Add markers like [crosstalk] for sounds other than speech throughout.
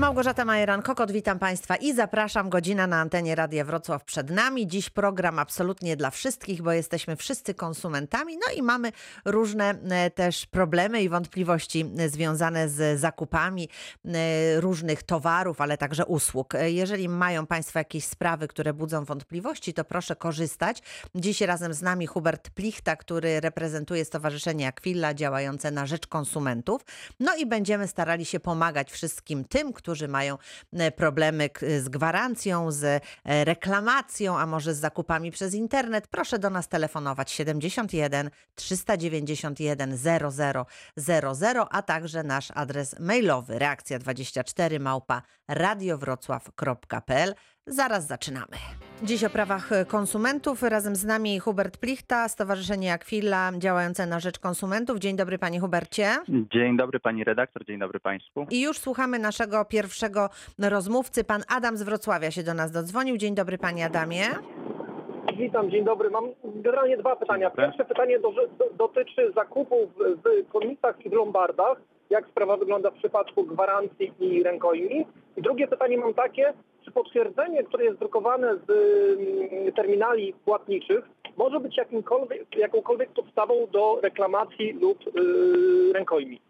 Małgorzata Majeran-Kokot, witam Państwa i zapraszam. Godzina na antenie Radia Wrocław przed nami. Dziś program absolutnie dla wszystkich, bo jesteśmy wszyscy konsumentami, no i mamy różne e, też problemy i wątpliwości e, związane z zakupami e, różnych towarów, ale także usług. Jeżeli mają Państwo jakieś sprawy, które budzą wątpliwości, to proszę korzystać. Dziś razem z nami Hubert Plichta, który reprezentuje Stowarzyszenie Aquila działające na rzecz konsumentów. No i będziemy starali się pomagać wszystkim tym, którzy mają e, problemy z gwarancją, z e, reklamacją, a może z zakupami przez internet. Proszę do nas telefonować 71 391 0000, a także nasz adres mailowy reakcja24 małpa radiowrocław.pl. Zaraz zaczynamy. Dziś o prawach konsumentów. Razem z nami Hubert Plichta, Stowarzyszenie Aquila działające na rzecz konsumentów. Dzień dobry Panie Hubercie. Dzień dobry pani redaktor, dzień dobry państwu. I już słuchamy naszego pierwszego rozmówcy. Pan Adam z Wrocławia się do nas dodzwonił. Dzień dobry Panie Adamie. Witam, dzień dobry. Mam generalnie dwa pytania. Pierwsze pytanie do, do, dotyczy zakupów w konicach i w lombardach. Jak sprawa wygląda w przypadku gwarancji i rękojmi? I drugie pytanie mam takie, czy potwierdzenie, które jest drukowane z mm, terminali płatniczych, może być jakimkolwiek, jakąkolwiek podstawą do reklamacji lub yy, rękojmi?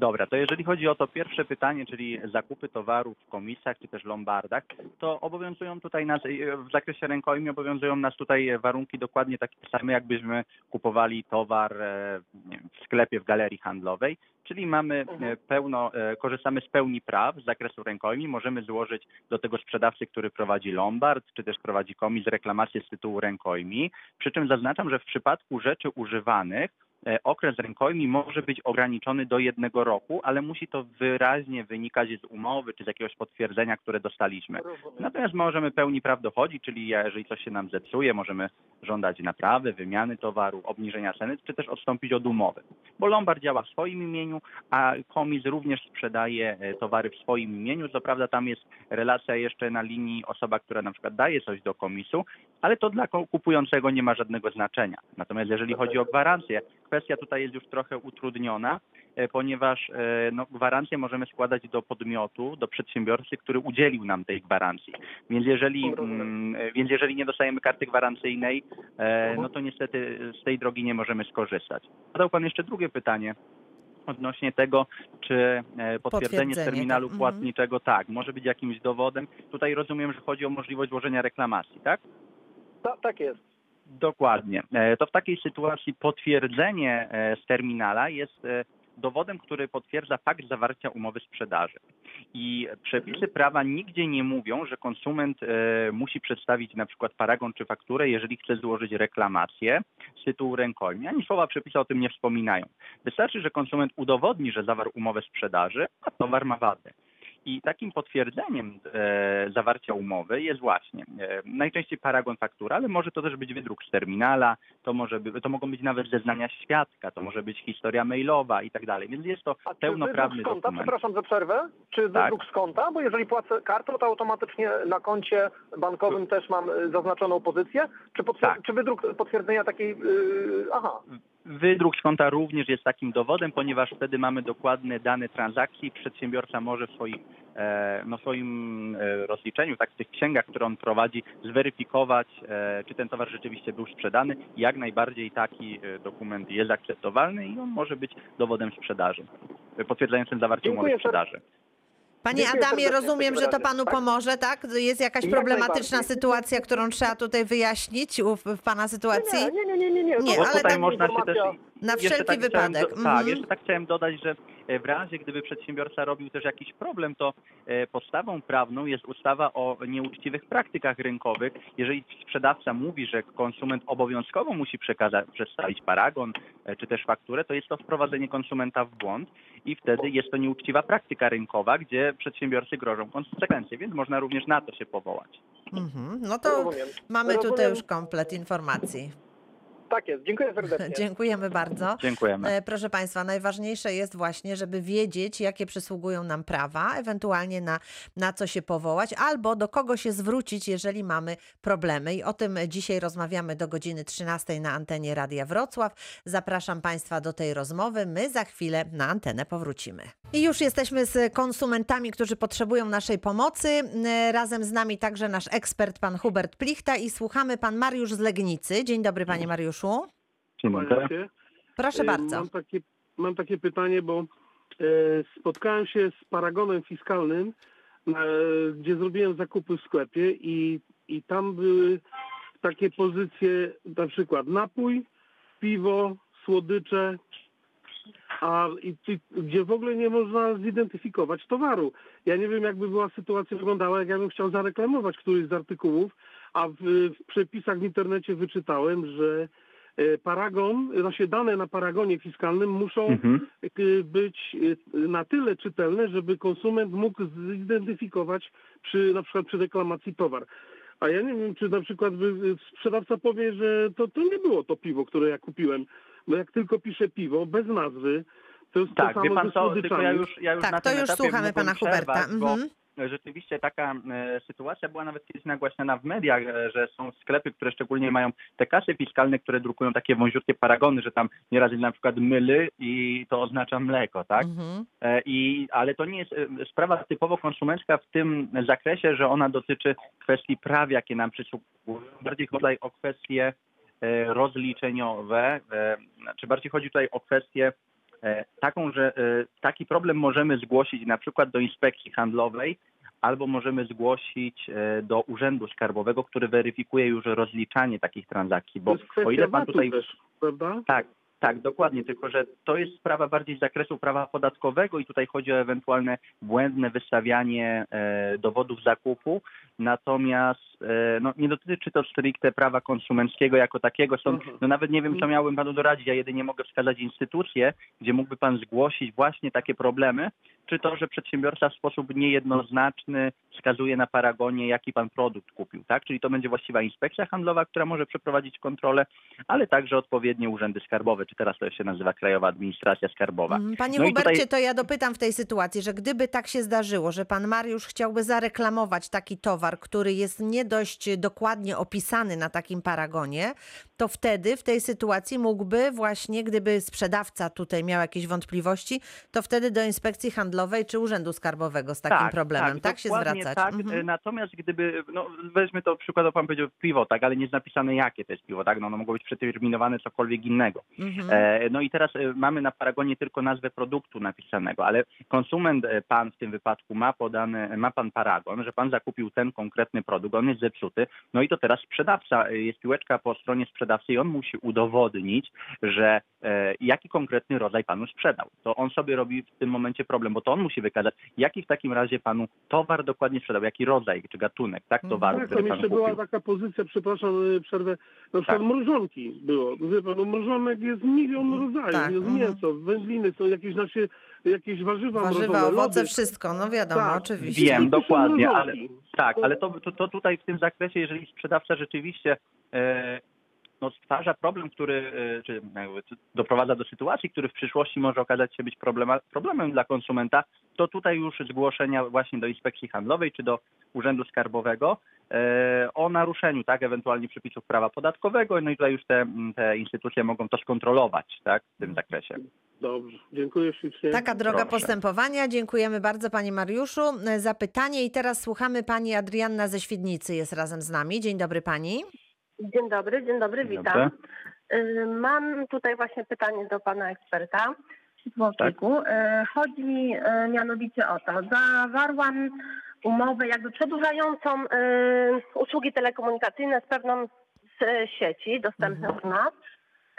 Dobra, to jeżeli chodzi o to pierwsze pytanie, czyli zakupy towarów w komisach czy też lombardach, to obowiązują tutaj nas, w zakresie rękojmi obowiązują nas tutaj warunki dokładnie takie same, jakbyśmy kupowali towar e, wiem, w sklepie, w galerii handlowej, czyli mamy e, pełno, e, korzystamy z pełni praw z zakresu rękojmi, możemy złożyć do tego sprzedawcy, który prowadzi lombard, czy też prowadzi komis reklamację z tytułu rękojmi, przy czym zaznaczam, że w przypadku rzeczy używanych e, okres rękojmi może być ograniczony do jednego roku, ale musi to wyraźnie wynikać z umowy czy z jakiegoś potwierdzenia, które dostaliśmy. Natomiast możemy pełni praw dochodzić, czyli jeżeli coś się nam zepsuje, możemy żądać naprawy, wymiany towaru, obniżenia ceny, czy też odstąpić od umowy. Bo Lombard działa w swoim imieniu, a komis również sprzedaje e, towary w swoim imieniu. Co prawda tam jest relacja jeszcze na linii osoba, która na przykład daje coś do komisu, ale to dla kupującego nie ma żadnego znaczenia. Natomiast jeżeli chodzi o gwarancję, kwestia tutaj jest już trochę utrudniona, e, ponieważ e, no, gwarancję możemy składać do podmiotu, do przedsiębiorcy, który udzielił nam tej gwarancji. Więc jeżeli, mm, e, więc jeżeli nie dostajemy karty gwarancyjnej, e, no to niestety z tej drogi nie możemy skorzystać. Zadał Pan jeszcze drugie pytanie odnośnie tego, czy potwierdzenie Potwierdzenie, z terminalu tak. Mhm. płatniczego, tak, może być jakimś dowodem. Tutaj rozumiem, że chodzi o możliwość złożenia reklamacji, tak? Ta, tak jest. Dokładnie. E, To w takiej sytuacji potwierdzenie e, z terminala jest e, dowodem, który potwierdza fakt zawarcia umowy sprzedaży. I przepisy prawa nigdzie nie mówią, że konsument musi przedstawić na przykład paragon czy fakturę, jeżeli chce złożyć reklamację z tytułu rękojmi. Ani słowa przepisy o tym nie wspominają. Wystarczy, że konsument udowodni, że zawarł umowę sprzedaży, a towar ma wadę. I takim potwierdzeniem e, zawarcia umowy jest właśnie e, najczęściej paragon faktura, ale może to też być wydruk z terminala, to, może by, to mogą być nawet zeznania świadka, to może być historia mailowa i tak dalej. Więc jest to A czy pełnoprawny z konta, dokument. przepraszam za przerwę, czy Tak. wydruk z konta? Bo jeżeli płacę kartą, to automatycznie na koncie bankowym też mam y, zaznaczoną pozycję. Czy, potwier- Tak. czy wydruk potwierdzenia takiej... Yy, aha, Wydruk z konta również jest takim dowodem, ponieważ wtedy mamy dokładne dane transakcji. Przedsiębiorca może w swoim, e, no swoim e, rozliczeniu, tak w tych księgach, które on prowadzi, zweryfikować, e, czy ten towar rzeczywiście był sprzedany. Jak najbardziej taki dokument jest akceptowalny i on może być dowodem sprzedaży, potwierdzającym zawarcie umowy sprzedaży. Panie Adamie, rozumiem, że to. Panu pomoże, tak? Jest jakaś Jak problematyczna sytuacja, którą trzeba tutaj wyjaśnić u, w Pana sytuacji? nie, nie, nie, nie, nie. Nie, Bo ale tutaj tak można się też Na Jeszcze wszelki tak wypadek. Do, tak, Mhm. jeszcze tak chciałem dodać, że e, w razie gdyby przedsiębiorca robił też jakiś problem, to e, podstawą prawną jest ustawa o nieuczciwych praktykach rynkowych. Jeżeli sprzedawca mówi, że konsument obowiązkowo musi przekazać, przedstawić paragon e, czy też fakturę, to jest to wprowadzenie konsumenta w błąd i wtedy jest to nieuczciwa praktyka rynkowa, gdzie przedsiębiorcy grożą konsekwencje, więc można również na to się powołać. Mhm. No to Rozumiem. mamy tutaj Rozumiem. już komplet informacji. Tak jest, dziękuję serdecznie. [laughs] Dziękujemy bardzo. Dziękujemy. E, Proszę Państwa, najważniejsze jest właśnie, żeby wiedzieć, jakie przysługują nam prawa, ewentualnie na, na co się powołać, albo do kogo się zwrócić, jeżeli mamy problemy. I o tym dzisiaj rozmawiamy do godziny 13 na antenie Radia Wrocław. Zapraszam Państwa do tej rozmowy. My za chwilę na antenę powrócimy. I już jesteśmy z konsumentami, którzy potrzebują naszej pomocy. E, Razem z nami także nasz ekspert, pan Hubert Plichta i słuchamy pan Mariusz z Legnicy. Dzień dobry, panie Mariuszu. Kłaniam się. Proszę E, bardzo. Mam takie, mam takie pytanie, bo e, spotkałem się z paragonem fiskalnym, e, gdzie zrobiłem zakupy w sklepie i, i tam były takie pozycje, na przykład napój, piwo, słodycze, a i, i, gdzie w ogóle nie można zidentyfikować towaru. Ja nie wiem, jakby była sytuacja wyglądała, jak ja bym chciał zareklamować któryś z artykułów, a w, w przepisach w internecie wyczytałem, że paragon, znaczy dane na paragonie fiskalnym muszą Mhm. e, być e, na tyle czytelne, żeby konsument mógł zidentyfikować przy, na przykład przy reklamacji towar. A ja nie wiem, czy na przykład sprzedawca powie, że to, to nie było to piwo, które ja kupiłem. Bo jak tylko pisze piwo bez nazwy, to jest Tak, to wie samo pan tylko słodyczami. ja już, ja już na Tak, to tym już słuchamy pana Huberta. przerwać, Mhm. Rzeczywiście taka e, sytuacja była nawet kiedyś nagłaśniana w mediach, e, że są sklepy, które szczególnie mają te kasy fiskalne, które drukują takie wąziutkie paragony, że tam nieraz jest na przykład myly i to oznacza mleko, tak? Mhm. E, I, ale to nie jest sprawa typowo konsumencka w tym zakresie, że ona dotyczy kwestii praw, jakie nam przysługują. Bardziej chodzi tutaj o kwestie rozliczeniowe, e, znaczy bardziej chodzi tutaj o kwestię e, taką, że e, taki problem możemy zgłosić na przykład do inspekcji handlowej, albo możemy zgłosić e, do Urzędu Skarbowego, który weryfikuje już rozliczanie takich transakcji, bo o ile pan tutaj też, prawda? tak, tak, dokładnie, tylko że to jest sprawa bardziej z zakresu prawa podatkowego i tutaj chodzi o ewentualne błędne wystawianie e, dowodów zakupu, natomiast e, no, nie dotyczy to stricte prawa konsumenckiego jako takiego. Są, Mhm. no nawet nie wiem, co miałbym panu doradzić, ja jedynie mogę wskazać instytucję, gdzie mógłby pan zgłosić właśnie takie problemy, czy to, że przedsiębiorca w sposób niejednoznaczny wskazuje na paragonie, jaki pan produkt kupił, tak? Czyli to będzie właściwa inspekcja handlowa, która może przeprowadzić kontrolę, ale także odpowiednie urzędy skarbowe, czy teraz to się nazywa Krajowa Administracja Skarbowa. Mm, Panie No Hubercie, tutaj- to ja dopytam w tej sytuacji, że gdyby tak się zdarzyło, że pan Mariusz chciałby zareklamować taki towar, który jest nie dość dokładnie opisany na takim paragonie, to wtedy w tej sytuacji mógłby właśnie, gdyby sprzedawca tutaj miał jakieś wątpliwości, to wtedy do inspekcji handlowej czy urzędu skarbowego z takim problemem, tak, się dokładnie zwracać. Tak, Mhm. E, natomiast gdyby, no weźmy to przykładowo, pan powiedział piwo, tak, ale nie jest napisane jakie to jest piwo, tak, no ono mogło być przeterminowane cokolwiek innego. Mhm. E, No i teraz e, mamy na paragonie tylko nazwę produktu napisanego, ale konsument, e, pan w tym wypadku ma podany, ma pan paragon, że pan zakupił ten konkretny produkt, on jest zepsuty, no i to teraz sprzedawca, e, jest piłeczka po stronie sprzedawcy i on musi udowodnić, że e, jaki konkretny rodzaj panu sprzedał. To on sobie robi w tym momencie problem, bo to on musi wykazać, jaki w takim razie panu towar dokładnie sprzedał, jaki rodzaj czy gatunek, tak, towaru, Tak, który tam pan jeszcze kupił. była taka pozycja, przepraszam, y, przerwę, na przykład Tak. mrożonki było. Wie pan, no mrożonek jest milion rodzajów, Tak, jest mhm. mięso, wędliny, są jakieś nasze, jakieś warzywa, Warzywa, mrożone, owoce, lody. wszystko, no wiadomo, Tak. oczywiście. Wiem, dokładnie, ale tak, ale to, to, to tutaj w tym zakresie, jeżeli sprzedawca rzeczywiście e, no, stwarza problem, który e, czy jakby, doprowadza do sytuacji, który w przyszłości może okazać się być problema, problemem dla konsumenta, to tutaj już zgłoszenia właśnie do inspekcji handlowej czy do Urzędu Skarbowego e, o naruszeniu, tak, ewentualnie przepisów prawa podatkowego, no i tutaj już te, te instytucje mogą to skontrolować, tak, w tym zakresie. Dobrze, dziękuję ślicznie. Taka droga Proszę. postępowania. Dziękujemy bardzo Panie Mariuszu e, za pytanie. I teraz słuchamy Pani Adrianna ze Świdnicy jest razem z nami. Dzień dobry Pani. Dzień dobry, dzień dobry, Dzień witam. Y, Mam tutaj właśnie pytanie do pana eksperta Tak. Włokiku. Chodzi y, mianowicie o to. Zawarłam umowę jakby przedłużającą y, usługi telekomunikacyjne z pewną z sieci dostępnych u nas.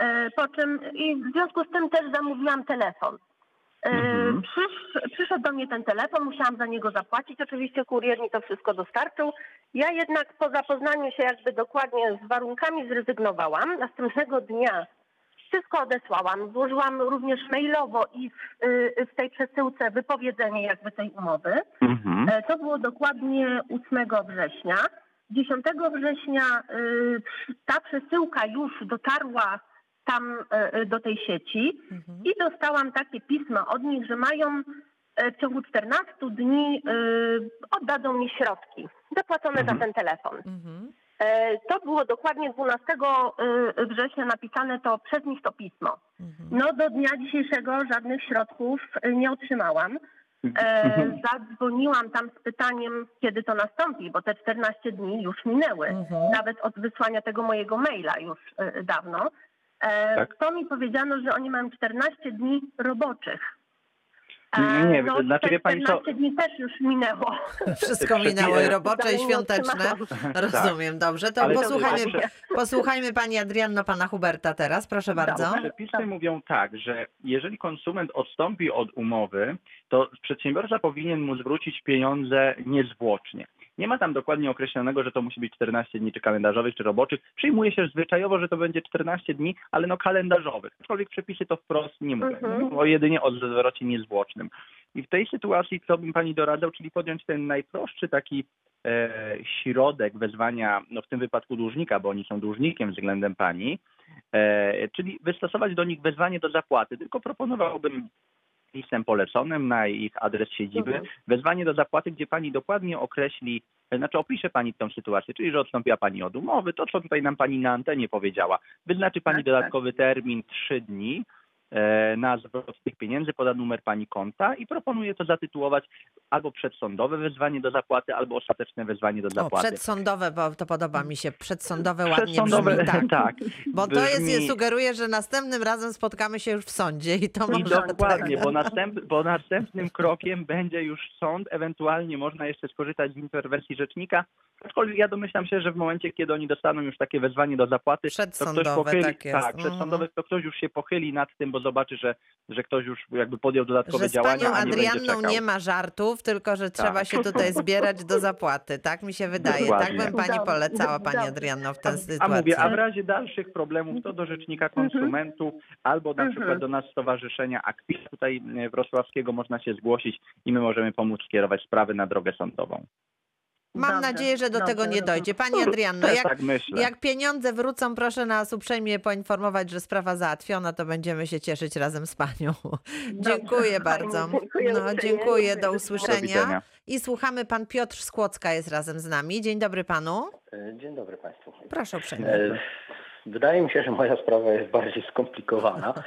Y, Po czym i w związku z tym też zamówiłam telefon. Y, Mhm. Przysz, przyszedł do mnie ten telefon, musiałam za niego zapłacić. Oczywiście kurier mi to wszystko dostarczył. Ja jednak po zapoznaniu się jakby dokładnie z warunkami zrezygnowałam. Następnego dnia wszystko odesłałam. Złożyłam również mailowo i w, y, w tej przesyłce wypowiedzenie jakby tej umowy. Mhm. E, To było dokładnie 8 września. 10 września y, ta przesyłka już dotarła tam y, y, do tej sieci Mhm. i dostałam takie pismo od nich, że mają e, w ciągu 14 dni oddadzą mi środki zapłacone Mhm. za ten telefon. Mhm. E, To było dokładnie 12 y, września napisane to przez nich to pismo. Mhm. No do dnia dzisiejszego żadnych środków nie otrzymałam. E, Mhm. zadzwoniłam tam z pytaniem, kiedy to nastąpi, bo te 14 dni już minęły. Mhm. Nawet od wysłania tego mojego maila już dawno. E, Tak. To mi powiedziano, że oni mają 14 dni roboczych. Nie, nie, no, znaczy, te wie pani co- 14 dni też już minęło. [laughs] Wszystko minęło i robocze, i świąteczne. otrzymałam. [laughs] Rozumiem, dobrze. To Ale posłuchajmy, dobrze. posłuchajmy pani Adrianno, pana Huberta teraz, proszę bardzo. Dobrze. Przepisy mówią tak, że jeżeli konsument odstąpi od umowy, to przedsiębiorca powinien mu zwrócić pieniądze niezwłocznie. Nie ma tam dokładnie określonego, że to musi być 14 dni czy kalendarzowych, czy roboczych. Przyjmuje się zwyczajowo, że to będzie 14 dni, ale no kalendarzowych. Aczkolwiek przepisy to wprost nie mówią. Mhm. Mówią o jedynie o zwrocie niezwłocznym. I w tej sytuacji co bym pani doradzał, czyli podjąć ten najprostszy taki e, środek wezwania, no w tym wypadku dłużnika, bo oni są dłużnikiem względem pani, e, czyli wystosować do nich wezwanie do zapłaty. Tylko proponowałbym listem poleconym na ich adres siedziby Mhm. wezwanie do zapłaty, gdzie pani dokładnie określi, e, znaczy opisze pani tę sytuację, czyli że odstąpiła pani od umowy, to co tutaj nam pani na antenie powiedziała. Wyznaczy pani Tak, dodatkowy termin 3 dni na zwrot tych pieniędzy, poda numer pani konta i proponuje to zatytułować albo przedsądowe wezwanie do zapłaty, albo ostateczne wezwanie do O, zapłaty. przedsądowe, bo to podoba mi się. Przedsądowe ładnie Przedsądowe, brzmi, tak. [laughs] tak. Bo to jest, brzmi- sugeruje, że następnym razem spotkamy się już w sądzie i to I może dokładnie, tak. bo, następ, bo następnym krokiem będzie już sąd, ewentualnie można jeszcze skorzystać z interwencji rzecznika, aczkolwiek ja domyślam się, że w momencie, kiedy oni dostaną już takie wezwanie do zapłaty, to ktoś pochyli, tak tak, przedsądowe, to ktoś już się pochyli nad tym, bo zobaczy, że, że ktoś już jakby podjął dodatkowe Że z działania, panią a nie będzie Adrianną czekał. nie ma żartów, tylko że trzeba Tak. się tutaj zbierać do zapłaty. Tak mi się wydaje. Dokładnie. Tak bym pani polecała, pani. Adrianno, w tę A sytuacji. mówię, a w razie dalszych problemów to do Rzecznika Konsumentów albo na Mhm. przykład do nas Stowarzyszenia Akwila tutaj e, wrocławskiego można się zgłosić i my możemy pomóc skierować sprawy na drogę sądową. Mam Dobrze, nadzieję, że do dobrze, tego nie dojdzie. Pani Adrianno, Też jak, tak myślę. jak pieniądze wrócą, proszę nas uprzejmie poinformować, że sprawa załatwiona, to będziemy się cieszyć razem z panią. Dziękuję bardzo. Dziękuję No, uprzejmie. dziękuję, do Do usłyszenia. widzenia. I słuchamy, pan Piotr Skłocka jest razem z nami. Dzień dobry panu. E, Dzień dobry Państwu. Proszę uprzejmie. E, Wydaje mi się, że moja sprawa jest bardziej skomplikowana. [laughs]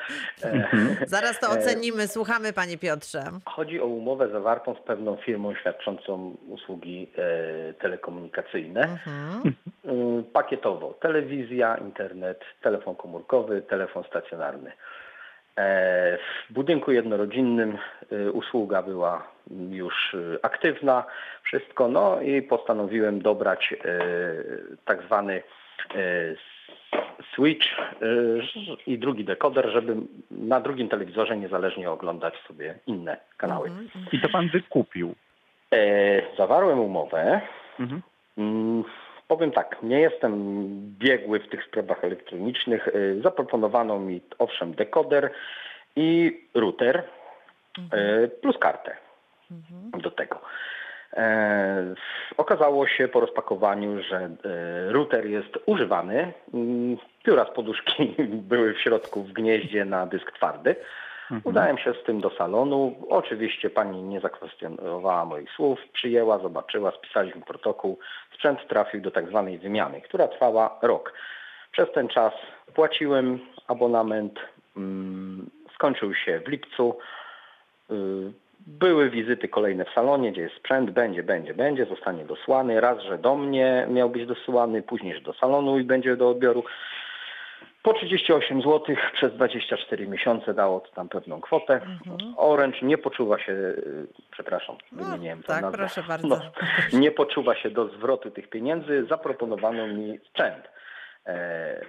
E, Zaraz to ocenimy. Słuchamy, panie Piotrze. Chodzi o umowę zawartą z pewną firmą świadczącą usługi e, telekomunikacyjne. Mhm. E, Pakietowo telewizja, internet, telefon komórkowy, telefon stacjonarny. E, W budynku jednorodzinnym e, usługa była już e, aktywna, wszystko, no i postanowiłem dobrać e, tak zwany e, switch e, i drugi dekoder, żeby na drugim telewizorze niezależnie oglądać sobie inne kanały. Mhm. I to pan wykupił. E, Zawarłem umowę. Mhm. Mm, Powiem tak, nie jestem biegły w tych sprawach elektronicznych. E, Zaproponowano mi owszem dekoder i router e, plus kartę do tego. E, okazało się po rozpakowaniu, że e, router jest używany. Mm, Pióra z poduszki [laughs] były w środku w gnieździe na dysk twardy. Udałem się z tym do salonu. Oczywiście pani nie zakwestionowała moich słów, przyjęła, zobaczyła, spisaliśmy protokół. Sprzęt trafił do tak zwanej wymiany, która trwała rok. Przez ten czas płaciłem abonament. mm, Skończył się w lipcu. Były wizyty kolejne w salonie, gdzie jest sprzęt, będzie, będzie, będzie, zostanie dosłany. Raz, że do mnie miał być dosłany, później, że do salonu i będzie do odbioru. Po 38 zł przez 24 miesiące dało to tam pewną kwotę. Orange nie poczuwa się, y, przepraszam, No, wymieniłem tak, nazwę. proszę bardzo. No, [laughs] nie poczuwa się do zwrotu tych pieniędzy. Zaproponowano mi sprzęt. E, e,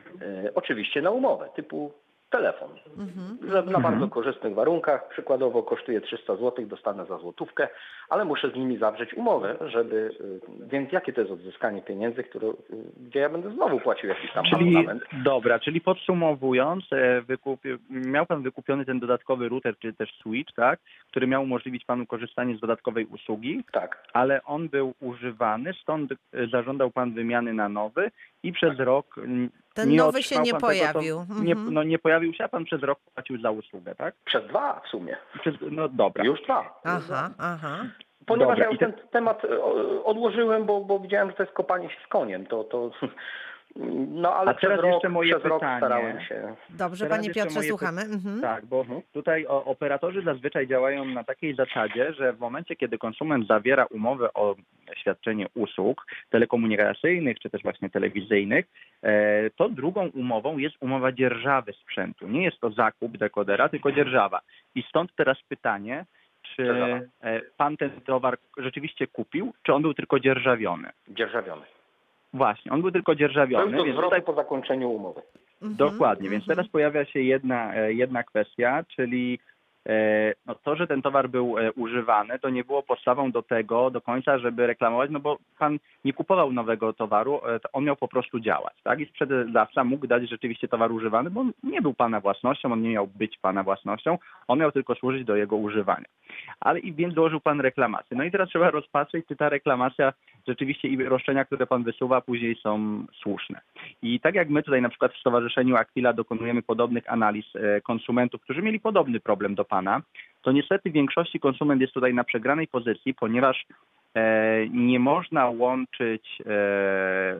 oczywiście na umowę, typu telefon. Mhm. Że na Mhm. bardzo korzystnych warunkach, przykładowo kosztuje 300 zł, dostanę za złotówkę, ale muszę z nimi zawrzeć umowę, żeby, y, więc jakie to jest odzyskanie pieniędzy, które, y, gdzie ja będę znowu płacił jakiś tam Czyli abonament. dobra, czyli podsumowując, e, wykupi, miał pan wykupiony ten dodatkowy router, czy też switch, tak, który miał umożliwić panu korzystanie z dodatkowej usługi, Tak. ale on był używany, stąd e, zażądał pan wymiany na nowy i przez rok mm, Ten nie nowy się nie pan tego, pojawił. to nie, Mhm. no nie pojawił się, a pan przez rok płacił za usługę, tak? Przez dwa w sumie. Przez, no dobra. Już dwa. Aha, aha. Ponieważ Dobra, ja już ten temat e, odłożyłem, bo, bo widziałem, że to jest kopanie się z koniem. To, to, no ale A teraz rok, jeszcze moje pytanie. starałem się. Dobrze, Teraz panie Piotrze, słuchamy. Mhm. Tak, bo Mhm. tutaj operatorzy zazwyczaj działają na takiej zasadzie, że w momencie, kiedy konsument zawiera umowę o świadczenie usług telekomunikacyjnych czy też właśnie telewizyjnych, e, to drugą umową jest umowa dzierżawy sprzętu. Nie jest to zakup dekodera, tylko dzierżawa. I stąd teraz pytanie, czy e, pan ten towar rzeczywiście kupił, czy on był tylko dzierżawiony? Dzierżawiony. Właśnie, on był tylko dzierżawiony, Był do więc tutaj po zakończeniu umowy. Mhm. Dokładnie, więc Mhm. teraz pojawia się jedna, e, jedna kwestia, czyli e, no to, że ten towar był e, używany, to nie było podstawą do tego do końca, żeby reklamować, no bo pan nie kupował nowego towaru, to on miał po prostu działać, tak? I sprzedawca mógł dać rzeczywiście towar używany, bo on nie był pana własnością, on nie miał być pana własnością, on miał tylko służyć do jego używania. Ale i więc dołożył pan reklamację. No i teraz trzeba rozpatrzeć, czy ta reklamacja rzeczywiście i roszczenia, które pan wysuwa, później są słuszne. I tak jak my tutaj na przykład w Stowarzyszeniu Aquila dokonujemy podobnych analiz e, konsumentów, którzy mieli podobny problem do Pana, to niestety w większości konsument jest tutaj na przegranej pozycji, ponieważ e, nie można łączyć e,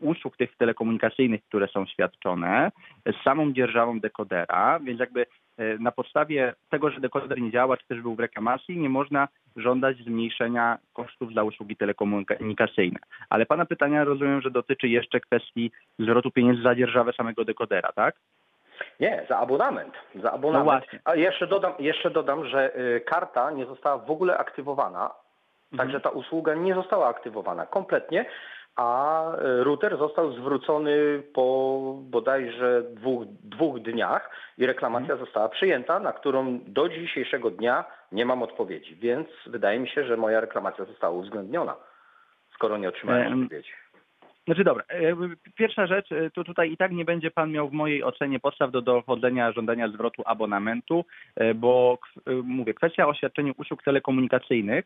usług tych telekomunikacyjnych, które są świadczone, z samą dzierżawą dekodera, więc jakby na podstawie tego, że dekoder nie działa, czy też był w reklamacji, nie można żądać zmniejszenia kosztów za usługi telekomunikacyjne. Ale Pana pytania rozumiem, że dotyczy jeszcze kwestii zwrotu pieniędzy za dzierżawę samego dekodera, tak? Nie, za abonament. Za abonament. No właśnie. A jeszcze dodam, jeszcze dodam, że y, karta nie została w ogóle aktywowana, także ta usługa nie została aktywowana kompletnie, a y, router został zwrócony po bodajże dwóch, dwóch dniach i reklamacja została przyjęta, na którą do dzisiejszego dnia nie mam odpowiedzi. Więc wydaje mi się, że moja reklamacja została uwzględniona, skoro nie otrzymałem Em, odpowiedzi. Znaczy dobra, e, pierwsza rzecz, e, to tutaj i tak nie będzie pan miał w mojej ocenie podstaw do dochodzenia żądania zwrotu abonamentu, e, bo e, mówię, kwestia oświadczenia usług telekomunikacyjnych,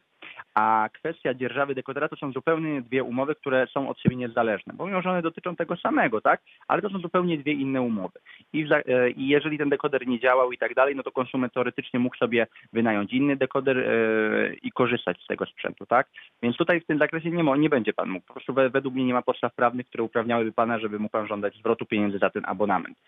a kwestia dzierżawy dekodera to są zupełnie dwie umowy, które są od siebie niezależne, bo mimo, że one dotyczą tego samego, tak? Ale to są zupełnie dwie inne umowy. I, e, jeżeli ten dekoder nie działał i tak dalej, no to konsument teoretycznie mógł sobie wynająć inny dekoder e, i korzystać z tego sprzętu, tak? Więc tutaj w tym zakresie nie, nie będzie pan mógł. Po prostu we, według mnie nie ma podstaw prawnych, które uprawniałyby pana, żeby mógł pan żądać zwrotu pieniędzy za ten abonament.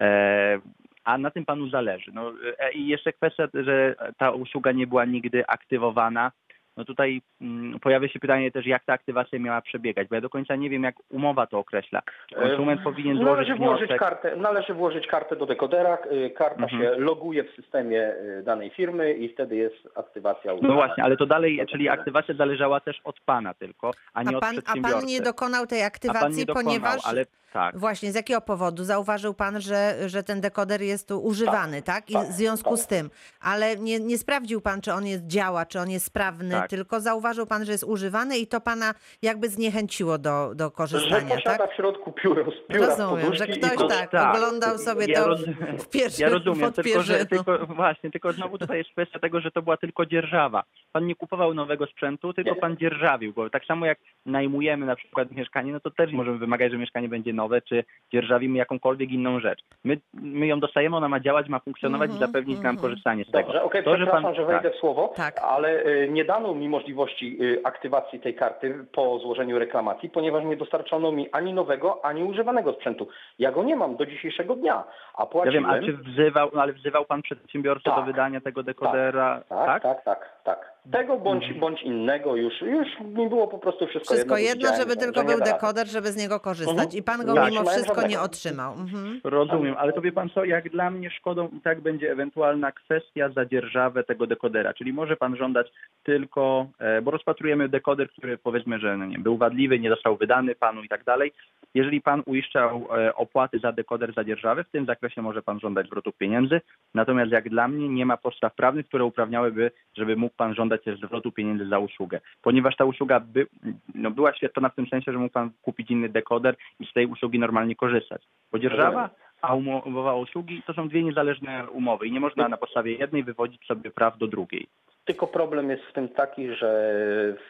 E, a na tym panu zależy. No, e, I jeszcze kwestia, że ta usługa nie była nigdy aktywowana. No tutaj mm, pojawia się pytanie też, jak ta aktywacja miała przebiegać, bo ja do końca nie wiem, jak umowa to określa. Konsument E, powinien złożyć należy włożyć wniosek. kartę, Należy włożyć kartę do dekodera, y, karta Mhm. się loguje w systemie y, danej firmy i wtedy jest aktywacja No właśnie, ale to dalej, czyli aktywacja zależała też od pana tylko, a nie A od pan, a przedsiębiorcy. pan nie dokonał tej A pan aktywacji, nie dokonał, ponieważ ale tak. Właśnie, z jakiego powodu? Zauważył pan, że, że ten dekoder jest tu używany, tak? I tak, w związku tak. z tym, ale nie, nie sprawdził pan, czy on jest działa, czy on jest sprawny, Tak. tylko zauważył pan, że jest używany i to pana jakby zniechęciło do, do Że korzystania, posiada tak? w środku pióro, pióra Rozumiem, że i ktoś to- tak, tak. oglądał sobie Ja to w pierwszym Ja rozumiem, tylko, że, tylko właśnie, tylko znowu tutaj jest kwestia tego, że to była tylko dzierżawa. Pan nie kupował nowego sprzętu, tylko Nie. pan dzierżawił go. Tak samo jak najmujemy na przykład mieszkanie, no to też możemy wymagać, że mieszkanie będzie nowe, czy dzierżawimy jakąkolwiek inną rzecz. My, my ją dostajemy, ona ma działać, ma funkcjonować Mhm, i zapewnić nam mhm. korzystanie z tego. Dobrze, okej, że przepraszam, pan- że wejdę tak. w słowo, Tak. ale y, nie dano mi możliwości y, aktywacji tej karty po złożeniu reklamacji, ponieważ nie dostarczono mi ani nowego, ani używanego sprzętu. Ja go nie mam do dzisiejszego dnia, a Ja płaciłem... wiem, a czy wzywał, ale wzywał pan przedsiębiorcę Tak. do wydania tego dekodera? Tak, tak, tak, tak. Tego bądź, bądź innego już, już mi było po prostu wszystko, Wszystko jedno. jedno, żeby że- tylko był dekoder, żeby z niego korzystać. Mhm. I pan go Tak. mimo wszystko nie otrzymał. Mhm. Rozumiem, ale to wie pan co, jak dla mnie szkodą i tak będzie ewentualna kwestia za dzierżawę tego dekodera, czyli może pan żądać tylko, e, bo rozpatrujemy dekoder, który powiedzmy, że no nie, był wadliwy, nie został wydany panu i tak dalej. Jeżeli pan uiszczał e, opłaty za dekoder za dzierżawę, w tym zakresie może pan żądać zwrotów pieniędzy, natomiast jak dla mnie nie ma podstaw prawnych, które uprawniałyby, żeby mógł pan żądać też zwrotu pieniędzy za usługę, ponieważ ta usługa by, no, była świadczona w tym sensie, że mógł pan kupić inny dekoder i z tej usługi normalnie korzystać. Bo dzierżawa a umowa usługi to są dwie niezależne umowy i nie można na podstawie jednej wywodzić sobie praw do drugiej. Tylko problem jest w tym taki, że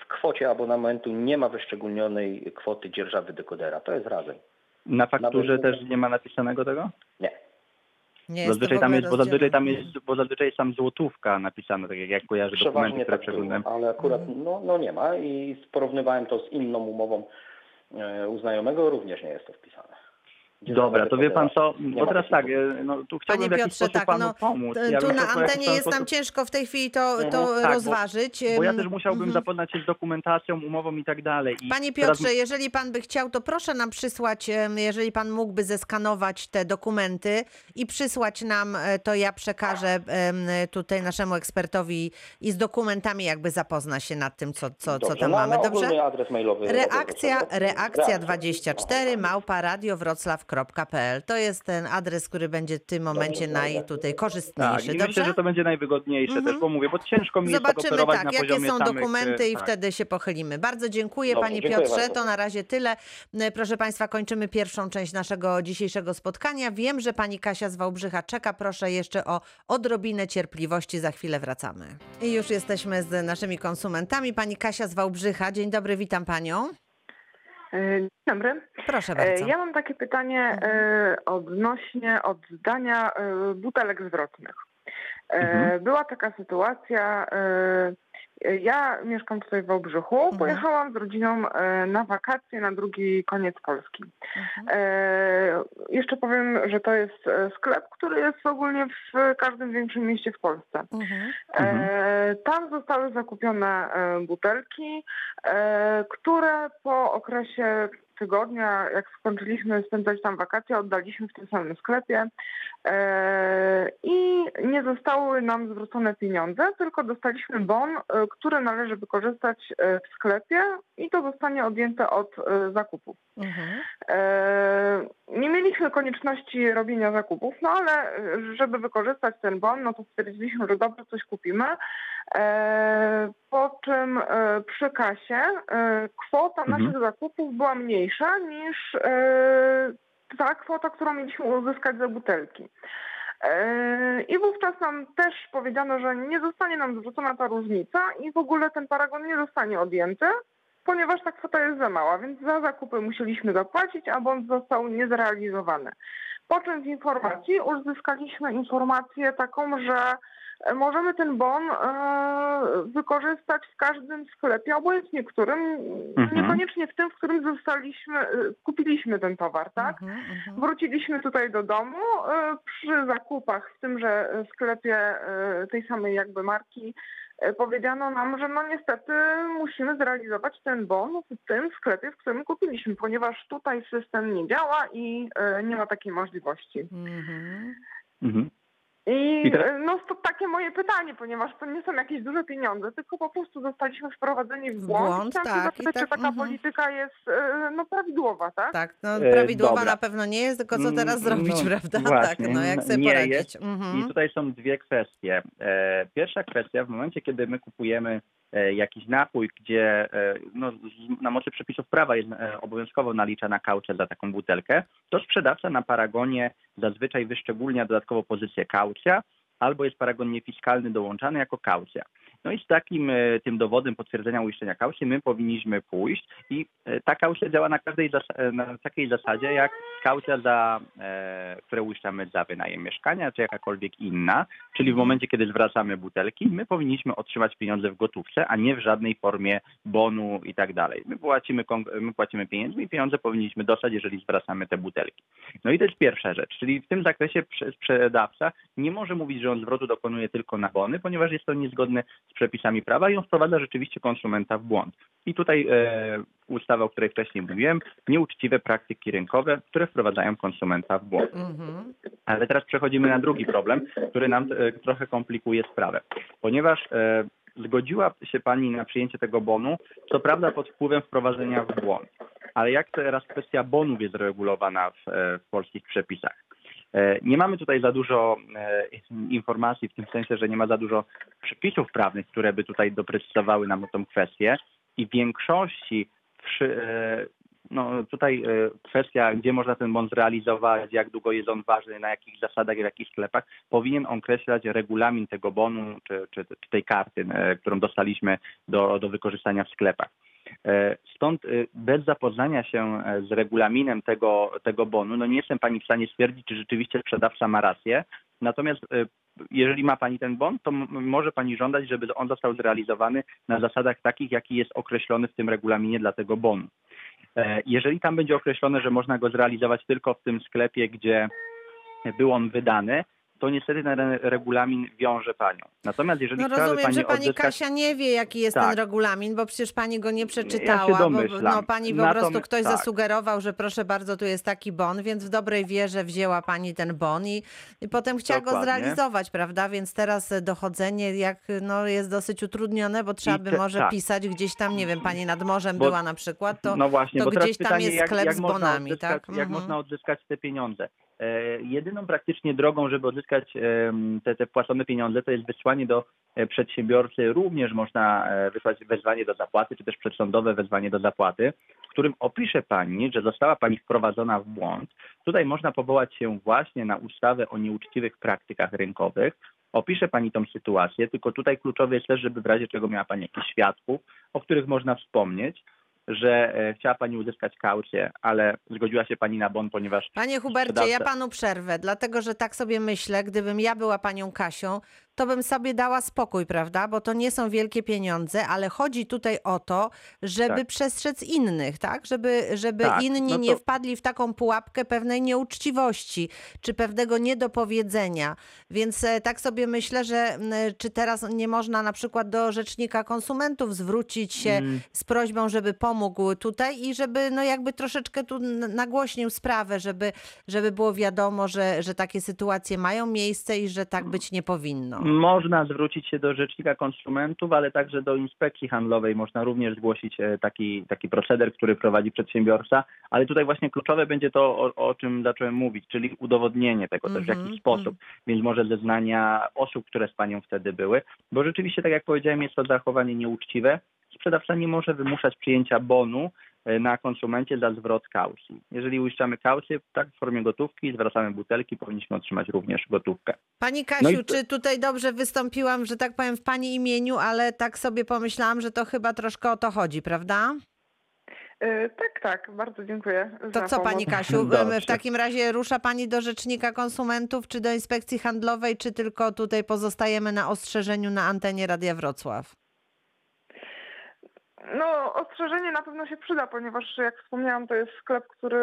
w kwocie abonamentu nie ma wyszczególnionej kwoty dzierżawy dekodera. To jest razem. Na fakturze Nawet- też nie ma napisanego tego? Nie. Nie Zazwyczaj w tam jest, bo zazwyczaj tam jest, bo zazwyczaj jest tam złotówka napisana, tak jak, jak kojarzę dokumenty, które tak było, przeglądałem. ale akurat Mhm. no, no nie ma i porównywałem to z inną umową e, u znajomego, również nie jest to wpisane. Dobra, to wie pan co, bo teraz tak, e, no tu chciałbym Panie w jakiś Piotrze, sposób tak, panu no, pomóc. t- Ja tu bym na chciał w jakiś antenie jest nam sposób- ciężko w tej chwili to, to Mhm, tak, bo- rozważyć. Bo ja też musiałbym mhm. zapoznać się z dokumentacją, umową i tak dalej. I Panie teraz- Piotrze, jeżeli pan by chciał, to proszę nam przysłać, em, jeżeli pan mógłby zeskanować te dokumenty i przysłać nam, e, to ja przekażę em, tutaj naszemu ekspertowi i z dokumentami jakby zapozna się nad tym, co, co, co Dobrze, tam na, mamy. na Dobrze? ogólny adres mailowy. Reakcja, reakcja 24 małpa radiowroclaw.pl. To jest ten adres, który będzie w tym momencie naj tutaj Tak, korzystniejszy. i Dobrze? myślę, że to będzie najwygodniejsze Mhm. też, bo mówię, bo ciężko mi jest tak Zobaczymy tak, na jakie są samych, dokumenty e, i tak. wtedy się pochylimy. Bardzo dziękuję Dobrze, Panie dziękuję Piotrze. bardzo. To na razie tyle. E, Proszę Państwa, kończymy pierwszą część naszego dzisiejszego spotkania. Wiem, że Pani Kasia z Wałbrzycha czeka. Proszę jeszcze o odrobinę cierpliwości. Za chwilę wracamy. I już jesteśmy z naszymi konsumentami. Pani Kasia z Wałbrzycha. Dzień dobry, witam Panią. E, Dzień dobry. Proszę E, bardzo. Ja mam takie pytanie e, odnośnie oddania butelek zwrotnych. Mhm. Była taka sytuacja, ja mieszkam tutaj w Wałbrzychu, Mhm. pojechałam z rodziną e, na wakacje na drugi koniec Polski. Mhm. E, Jeszcze powiem, że to jest e, sklep, który jest ogólnie w każdym większym mieście w Polsce. Mhm. E, tam zostały zakupione butelki, które po okresie tygodnia, jak skończyliśmy spędzać tam wakacje, oddaliśmy w tym samym sklepie i nie zostały nam zwrócone pieniądze, tylko dostaliśmy bon, e, który należy wykorzystać e, w sklepie i to zostanie odjęte od e, zakupów. Mhm. E, Nie mieliśmy konieczności robienia zakupów, no ale e, żeby wykorzystać ten bon, no to stwierdziliśmy, że dobrze coś kupimy. E, Po czym e, przy kasie e, kwota Mhm. naszych zakupów była mniejsza niż e, ta kwota, którą mieliśmy uzyskać za butelki. E, I wówczas nam też powiedziano, że nie zostanie nam zwrócona ta różnica i w ogóle ten paragon nie zostanie odjęty, ponieważ ta kwota jest za mała, więc za zakupy musieliśmy zapłacić, a bądź został niezrealizowany. Po czym w informacji uzyskaliśmy informację taką, że możemy ten bon e, wykorzystać w każdym sklepie, obojętnie którym, Mhm. niekoniecznie w tym, w którym zostaliśmy, e, kupiliśmy ten towar, tak? Mhm. Mhm. Wróciliśmy tutaj do domu e, przy zakupach w tymże sklepie tej samej jakby marki. Powiedziano nam, że no niestety musimy zrealizować ten bon w tym sklepie, w którym kupiliśmy, ponieważ tutaj system nie działa i nie ma takiej możliwości. Mhm. Mhm. I I teraz- e, no to takie moje pytanie, ponieważ to nie są jakieś duże pieniądze, tylko po prostu zostaliśmy wprowadzeni w W błąd. błąd, tak, i zapytać, tak, czy taka mhm. polityka jest e, no prawidłowa, tak? Tak, no E, prawidłowa dobra. na pewno nie jest, tylko co teraz Mm, zrobić, no, prawda? właśnie, tak, no jak sobie nie poradzić. jest. Mhm. I tutaj są dwie kwestie. E, Pierwsza kwestia, w momencie, kiedy my kupujemy e, jakiś napój, gdzie e, no, na mocy przepisów prawa jest e, obowiązkowo naliczana kaucja za taką butelkę, to sprzedawca na paragonie zazwyczaj wyszczególnia dodatkowo pozycję kaucja, albo jest paragon niefiskalny dołączany jako kaucja. No i z takim e, tym dowodem potwierdzenia uiszczenia kaucji my powinniśmy pójść i e, ta kaucja działa na każdej e, na takiej zasadzie jak kaucja za, które uiszczamy za wynajem mieszkania, czy jakakolwiek inna, czyli w momencie, kiedy zwracamy butelki, my powinniśmy otrzymać pieniądze w gotówce, a nie w żadnej formie bonu i tak dalej. My płacimy, my płacimy pieniędzmi i pieniądze powinniśmy dostać, jeżeli zwracamy te butelki. No i to jest pierwsza rzecz, czyli w tym zakresie prze- sprzedawca nie może mówić, że on zwrotu dokonuje tylko na bony, ponieważ jest to niezgodne z przepisami prawa i on wprowadza rzeczywiście konsumenta w błąd. I tutaj e, ustawa, o której wcześniej mówiłem, nieuczciwe praktyki rynkowe, które wprowadzają konsumenta w błąd. Mhm. Ale teraz przechodzimy na drugi problem, który nam e, trochę komplikuje sprawę, ponieważ e, zgodziła się Pani na przyjęcie tego bonu, co prawda pod wpływem wprowadzenia w błąd. Ale jak teraz kwestia bonów jest regulowana w, e, w polskich przepisach? E, Nie mamy tutaj za dużo e, informacji, w tym sensie, że nie ma za dużo przepisów prawnych, które by tutaj doprecyzowały nam tę kwestię. I w większości przy, e, no tutaj e, kwestia, gdzie można ten bon zrealizować, jak długo jest on ważny, na jakich zasadach w jakich sklepach, powinien określać regulamin tego bonu czy, czy, czy tej karty, e, którą dostaliśmy do, do wykorzystania w sklepach. E, Stąd bez zapoznania się z regulaminem tego, tego bonu, no nie jestem Pani w stanie stwierdzić, czy rzeczywiście sprzedawca ma rację. Natomiast jeżeli ma Pani ten bon, to może Pani żądać, żeby on został zrealizowany na zasadach takich, jaki jest określony w tym regulaminie dla tego bonu. E, Jeżeli tam będzie określone, że można go zrealizować tylko w tym sklepie, gdzie był on wydany, to niestety ten re- regulamin wiąże Panią. Natomiast jeżeli No rozumiem, Pani że pani odzyskać... Kasia nie wie, jaki jest Tak. ten regulamin, bo przecież pani go nie Ja przeczytała. się bo no, pani po Natomiast- prostu ktoś tak. zasugerował, że proszę bardzo, tu jest taki bon, więc w dobrej wierze wzięła pani ten bon i, i potem chciała go Dokładnie. zrealizować, prawda? Więc teraz dochodzenie jak no, jest dosyć utrudnione, bo trzeba by te- może tak. pisać gdzieś tam, nie wiem, pani nad morzem Bo- była na przykład, to, no właśnie, to gdzieś tam pytanie, jest jak, sklep jak z bonami, odzyskać, tak? Jak Mhm. można odzyskać te pieniądze? E, jedyną praktycznie drogą, żeby odzyskać em, te, te wpłacone pieniądze, to jest wysłanie do e, przedsiębiorcy. Również można e, wysłać wezwanie do zapłaty, czy też przedsądowe wezwanie do zapłaty, w którym opisze Pani, że została Pani wprowadzona w błąd. Tutaj można powołać się właśnie na ustawę o nieuczciwych praktykach rynkowych. Opisze Pani tą sytuację, tylko tutaj kluczowe jest też, żeby w razie czego miała Pani jakichś świadków, o których można wspomnieć, że e, chciała Pani uzyskać kaucję, ale zgodziła się Pani na bon, ponieważ Panie Hubercie, ja sprzedawca- panu przerwę, dlatego że tak sobie myślę, gdybym ja była panią Kasią, to bym sobie dała spokój, prawda? Bo to nie są wielkie pieniądze, ale chodzi tutaj o to, żeby Tak. przestrzec innych, tak? Żeby, żeby Tak, inni no nie to- wpadli w taką pułapkę pewnej nieuczciwości, czy pewnego niedopowiedzenia. Więc e, tak sobie myślę, że m, czy teraz nie można na przykład do Rzecznika Konsumentów zwrócić się Mm. z prośbą, żeby pomógł tutaj i żeby no jakby troszeczkę tu nagłośnił sprawę, żeby, żeby było wiadomo, że, że takie sytuacje mają miejsce i że tak być nie powinno. Można zwrócić się do Rzecznika Konsumentów, ale także do Inspekcji Handlowej. Można również zgłosić e, taki, taki proceder, który prowadzi przedsiębiorca, ale tutaj właśnie kluczowe będzie to, o, o czym zacząłem mówić, czyli udowodnienie tego też w Mhm, jakiś sposób, więc może zeznania osób, które z Panią wtedy były, bo rzeczywiście, tak jak powiedziałem, jest to zachowanie nieuczciwe. Sprzedawca nie może wymuszać przyjęcia bonu na konsumencie za zwrot kaucji. Jeżeli uiszczamy kaucję, tak w formie gotówki, zwracamy butelki, powinniśmy otrzymać również gotówkę. Pani Kasiu, No i czy tutaj dobrze wystąpiłam, że tak powiem, w Pani imieniu, ale tak sobie pomyślałam, że to chyba troszkę o to chodzi, prawda? E, Tak, tak, bardzo dziękuję. To za co pomoc. Pani Kasiu, [laughs] Dobrze. w takim razie rusza Pani do Rzecznika Konsumentów, czy do Inspekcji Handlowej, czy tylko tutaj pozostajemy na ostrzeżeniu na antenie Radia Wrocław? No, ostrzeżenie na pewno się przyda, ponieważ jak wspomniałam, to jest sklep, który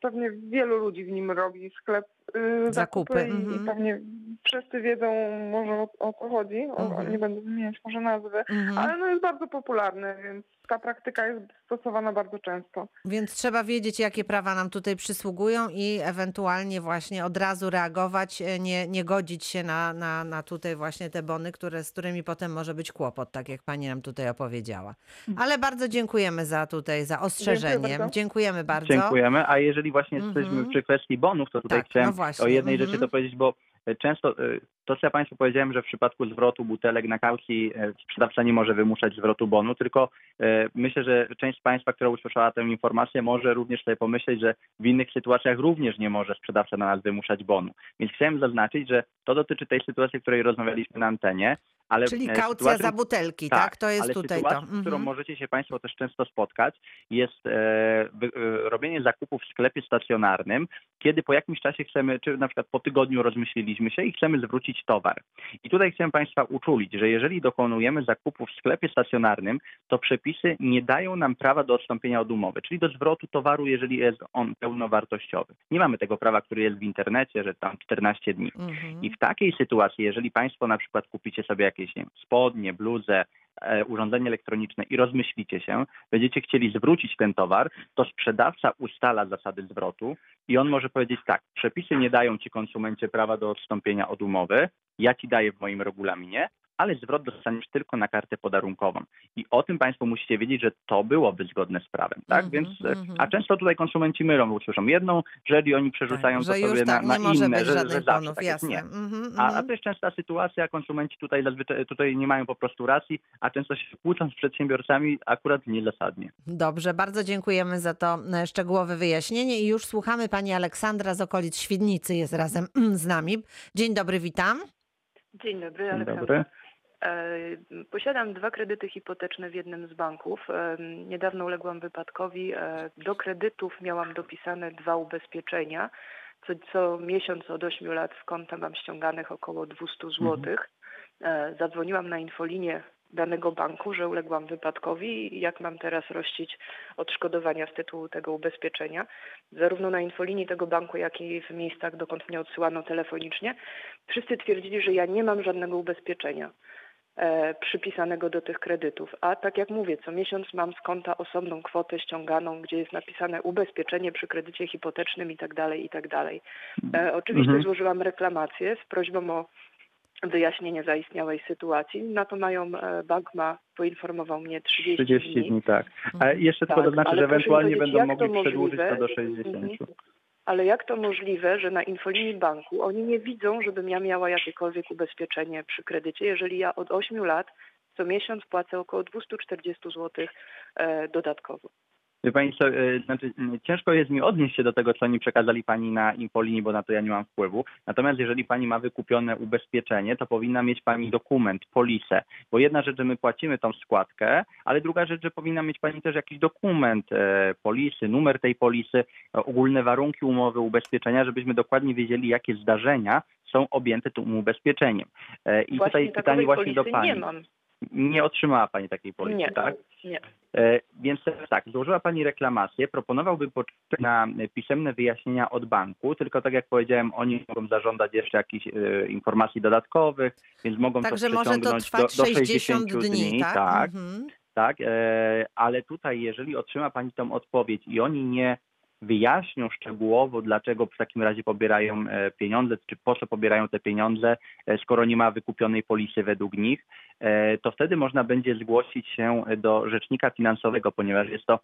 pewnie wielu ludzi w nim robi. Sklep y, Zakupy, zakupy, i, mhm. i pewnie wszyscy wiedzą może o, o co chodzi. O, Mhm. Nie będę wymieniać może nazwy, Mhm. ale no jest bardzo popularny, więc ta praktyka jest stosowana bardzo często. Więc trzeba wiedzieć, jakie prawa nam tutaj przysługują i ewentualnie właśnie od razu reagować, e, nie, nie godzić się na, na, na tutaj właśnie te bony, które, z którymi potem może być kłopot, tak jak pani nam tutaj opowiedziała. Ale bardzo dziękujemy za tutaj, za ostrzeżenie. bardzo. Dziękujemy bardzo. Dziękujemy. A jeżeli właśnie Mhm. jesteśmy przy kwestii bonów, to tutaj Tak, chciałem no o jednej mhm. rzeczy to powiedzieć, bo często e, to, co ja Państwu powiedziałem, że w przypadku zwrotu butelek na kaucji e, sprzedawca nie może wymuszać zwrotu bonu, tylko e, myślę, że część z Państwa, która usłyszała tę informację, może również sobie pomyśleć, że w innych sytuacjach również nie może sprzedawca na nas wymuszać bonu. Więc chciałem zaznaczyć, że to dotyczy tej sytuacji, o której rozmawialiśmy na antenie, ale Czyli e, kaucja za butelki, tak? To jest ale tutaj to. sytuacją, z którą Mhm. możecie się Państwo też często spotkać, jest e, e, robienie zakupów w sklepie stacjonarnym, kiedy po jakimś czasie chcemy, czy na przykład po tygodniu rozmyśliliśmy się i chcemy zwrócić towar. I tutaj chcę Państwa uczulić, że jeżeli dokonujemy zakupu w sklepie stacjonarnym, to przepisy nie dają nam prawa do odstąpienia od umowy, czyli do zwrotu towaru, jeżeli jest on pełnowartościowy. Nie mamy tego prawa, który jest w internecie, że tam 14 dni. Mhm. I w takiej sytuacji, jeżeli Państwo na przykład kupicie sobie jakieś nie wiem, spodnie, bluzę, e, urządzenie elektroniczne i rozmyślicie się, będziecie chcieli zwrócić ten towar, to sprzedawca ustala zasady zwrotu i on może powiedzieć tak, przepisy nie dają Ci konsumencie prawa do odstąpienia od umowy, ja Ci daję w moim regulaminie, ale zwrot dostaniesz tylko na kartę podarunkową. I o tym Państwo musicie wiedzieć, że to byłoby zgodne z prawem, tak? Mhm, Więc, e, mhm. a często tutaj konsumenci mylą, bo usłyszą jedną, jeżeli oni przerzucają Tak, to sobie na, tak, na nie może inne, być że, że zawsze bonów, tak jest. Nie. Mhm, A, a mhm. to jest częsta sytuacja, konsumenci tutaj tutaj nie mają po prostu racji, a często się kłócą z przedsiębiorcami akurat niezasadnie. Dobrze, bardzo dziękujemy za to e, szczegółowe wyjaśnienie i już słuchamy pani Aleksandra z okolic Świdnicy jest razem [clears throat] z nami. Dzień dobry, witam. Dzień dobry, Dzień Aleksandra. dobry. Posiadam dwa kredyty hipoteczne w jednym z banków. Niedawno uległam wypadkowi. E, Do kredytów miałam dopisane dwa ubezpieczenia. Co, co miesiąc od 8 lat z konta mam ściąganych około 200 zł. E, Zadzwoniłam na infolinię danego banku, że uległam wypadkowi i jak mam teraz rościć odszkodowania z tytułu tego ubezpieczenia. Zarówno na infolinii tego banku, jak i w miejscach, dokąd mnie odsyłano telefonicznie, wszyscy twierdzili, że ja nie mam żadnego ubezpieczenia przypisanego do tych kredytów. A tak jak mówię, co miesiąc mam z konta osobną kwotę ściąganą, gdzie jest napisane ubezpieczenie przy kredycie hipotecznym i tak dalej, i tak dalej. E, oczywiście Mhm. złożyłam reklamację z prośbą o wyjaśnienie zaistniałej sytuacji. Na to mają, e, bank ma, poinformował mnie 30, 30 dni. dni, tak. A Mhm. jeszcze tylko Tak, zaznaczę, ale że ewentualnie będą to mogli przedłużyć to do 60. Ale jak to możliwe, że na infolinii banku oni nie widzą, żebym ja miała jakiekolwiek ubezpieczenie przy kredycie, jeżeli ja od 8 lat co miesiąc płacę około 240 zł e, dodatkowo. Wie Pani co, e, znaczy, ciężko jest mi odnieść się do tego, co oni przekazali Pani na infolinii, bo na to ja nie mam wpływu. Natomiast jeżeli Pani ma wykupione ubezpieczenie, to powinna mieć Pani dokument, polisę. Bo jedna rzecz, że my płacimy tą składkę, ale druga rzecz, że powinna mieć Pani też jakiś dokument e, polisy, numer tej polisy, e, ogólne warunki umowy ubezpieczenia, żebyśmy dokładnie wiedzieli, jakie zdarzenia są objęte tym ubezpieczeniem. E, I właśnie tutaj pytanie właśnie do Pani. nie mam. Nie otrzymała Pani takiej polisy, Nie, tak? nie. E, Więc tak, złożyła Pani reklamację, proponowałbym poczekać na pisemne wyjaśnienia od banku, tylko tak jak powiedziałem, oni mogą zażądać jeszcze jakichś e, informacji dodatkowych, więc mogą Także to może to przeciągnąć trwać do, do 60 60 dni, tak? tak, Mhm. tak e, ale tutaj jeżeli otrzyma Pani tą odpowiedź i oni nie wyjaśnią szczegółowo, dlaczego w takim razie pobierają e, pieniądze, czy po co pobierają te pieniądze, e, skoro nie ma wykupionej polisy według nich, e, to wtedy można będzie zgłosić się do rzecznika finansowego, ponieważ jest to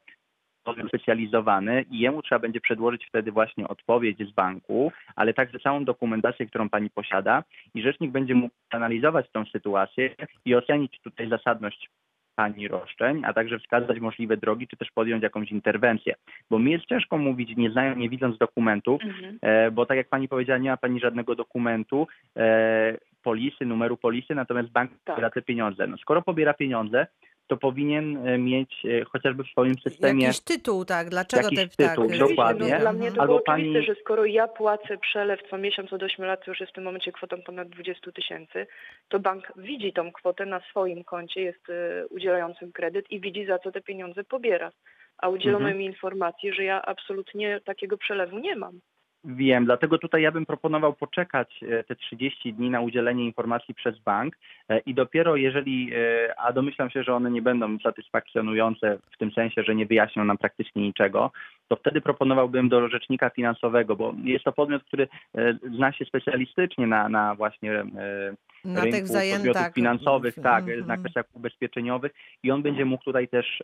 specjalizowany i jemu trzeba będzie przedłożyć wtedy właśnie odpowiedź z banku, ale także całą dokumentację, którą pani posiada i rzecznik będzie mógł analizować tą sytuację i ocenić tutaj zasadność pani roszczeń, a także wskazać możliwe drogi, czy też podjąć jakąś interwencję. Bo mi jest ciężko mówić, nie znając, nie widząc dokumentów, Mhm. e, bo tak jak pani powiedziała, nie ma pani żadnego dokumentu, e, polisy, numeru polisy, natomiast bank Tak. pobiera te pieniądze. No, skoro pobiera pieniądze, to powinien e, mieć e, chociażby w swoim systemie Jakiś tytuł, tak? Dlaczego Jakiś te tytuł, tak, dokładnie. No, dla mnie to Albo było pani- oczywiste, że skoro ja płacę przelew co miesiąc od 8 lat, to już jest w tym momencie kwotą ponad 20 tysięcy, to bank widzi tą kwotę na swoim koncie, jest e, udzielającym kredyt i widzi za co te pieniądze pobiera. A udzielono Mhm. mi informacji, że ja absolutnie takiego przelewu nie mam. Wiem, dlatego tutaj ja bym proponował poczekać e, te 30 dni na udzielenie informacji przez bank e, i dopiero jeżeli, e, a domyślam się, że one nie będą satysfakcjonujące w tym sensie, że nie wyjaśnią nam praktycznie niczego, to wtedy proponowałbym do rzecznika finansowego, bo jest to podmiot, który zna się specjalistycznie na, na właśnie na rynku tych zajętach podmiotów finansowych, tak, Mhm. na kwestiach ubezpieczeniowych i on będzie mógł tutaj też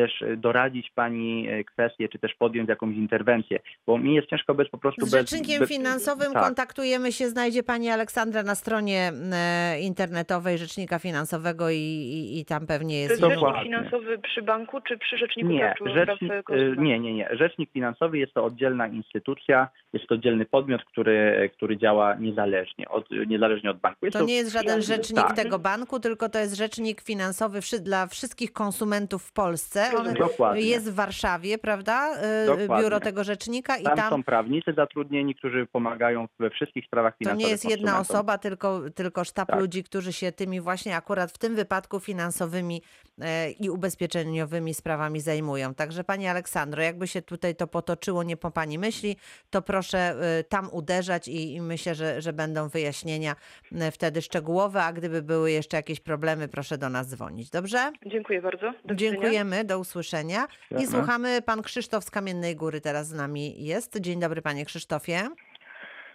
też doradzić pani e, kwestię, czy też podjąć jakąś interwencję, bo mi jest ciężko bez po prostu Z rzecznikiem bez, finansowym tak. kontaktujemy się, znajdzie pani Aleksandra na stronie e, internetowej Rzecznika Finansowego i, i, i tam pewnie To jest. jest Dokładnie. rzecznik finansowy przy banku, czy przy rzeczniku Nie, rzecznik, e, nie, nie, nie. Rzecznik finansowy jest to oddzielna instytucja, jest to oddzielny podmiot, który, który działa niezależnie od, niezależnie od banku. Jest To nie jest żaden rzecznik tak. tego banku, tylko to jest rzecznik finansowy dla wszystkich konsumentów w Polsce, On Dokładnie. jest w Warszawie, prawda? Y, Dokładnie. Biuro tego rzecznika i Tam, tam są prawnicy zatrudnieni, którzy pomagają we wszystkich sprawach to finansowych. nie jest jedna osoba, tylko, tylko sztab Tak. ludzi, którzy się tymi właśnie akurat w tym wypadku finansowymi e, i ubezpieczeniowymi sprawami zajmują. Także Pani Aleksandro, jakby się tutaj to potoczyło nie po Pani myśli, to proszę e, tam uderzać i, i myślę, że, że będą wyjaśnienia e, wtedy szczegółowe, a gdyby były jeszcze jakieś problemy, proszę do nas dzwonić. Dobrze? Dziękuję bardzo. Do. Dziękujemy, do usłyszenia. I słuchamy, Pan Krzysztof z Kamiennej Góry teraz z nami jest. Dzień dobry Panie Krzysztofie.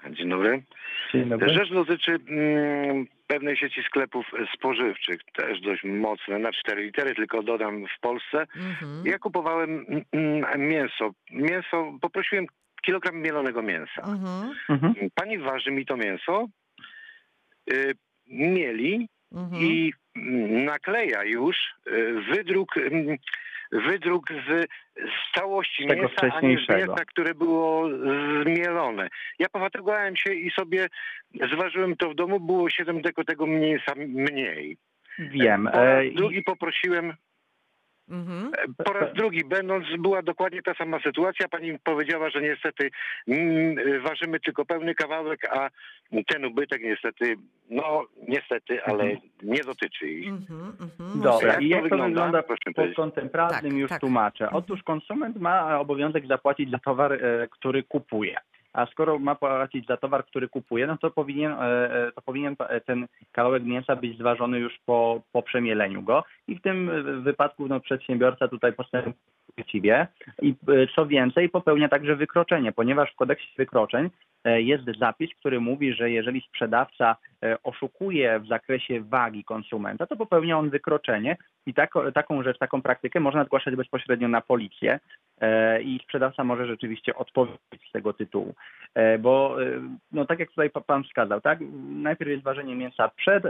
Dzień dobry. Dzień dobry. Rzecz dotyczy mm, pewnej sieci sklepów spożywczych, też dość mocne, na cztery litery, tylko dodam w Polsce. Mhm. Ja kupowałem mm, mięso. Mięso, poprosiłem kilogram mielonego mięsa. Mhm. Mhm. Pani waży mi to mięso, y, mieli Mhm. i nakleja już y, wydruk, mm, wydruk z, z całości tego mięsa, a nie z mięsa, które było zmielone. Ja pofatygowałem się i sobie zważyłem to w domu, było 7 deko tego mięsa mniej. Wiem. Po E, i- drugi poprosiłem, Mhm. po raz drugi będąc, była dokładnie ta sama sytuacja. Pani powiedziała, że niestety mm, ważymy tylko pełny kawałek, a ten ubytek niestety, no niestety, ale Mhm. nie dotyczy ich. Mhm. Dobra, Jak i jak to wygląda? pod kątem prawnym Tak, już tak. tłumaczę. Otóż konsument ma obowiązek zapłacić za towar, e, który kupuje. A skoro ma płacić za towar, który kupuje, no to powinien, e, e, to powinien e, ten kawałek mięsa być zważony już po, po przemieleniu go. I w tym wypadku no, przedsiębiorca tutaj postępuje uczciwie. I e, co więcej, popełnia także wykroczenie, ponieważ w kodeksie wykroczeń e, jest zapis, który mówi, że jeżeli sprzedawca e, oszukuje w zakresie wagi konsumenta, to popełnia on wykroczenie i tako, taką rzecz, taką praktykę można zgłaszać bezpośrednio na policję i sprzedawca może rzeczywiście odpowiedzieć z tego tytułu. Bo no tak jak tutaj pa- pan wskazał, tak, najpierw jest ważenie mięsa przed,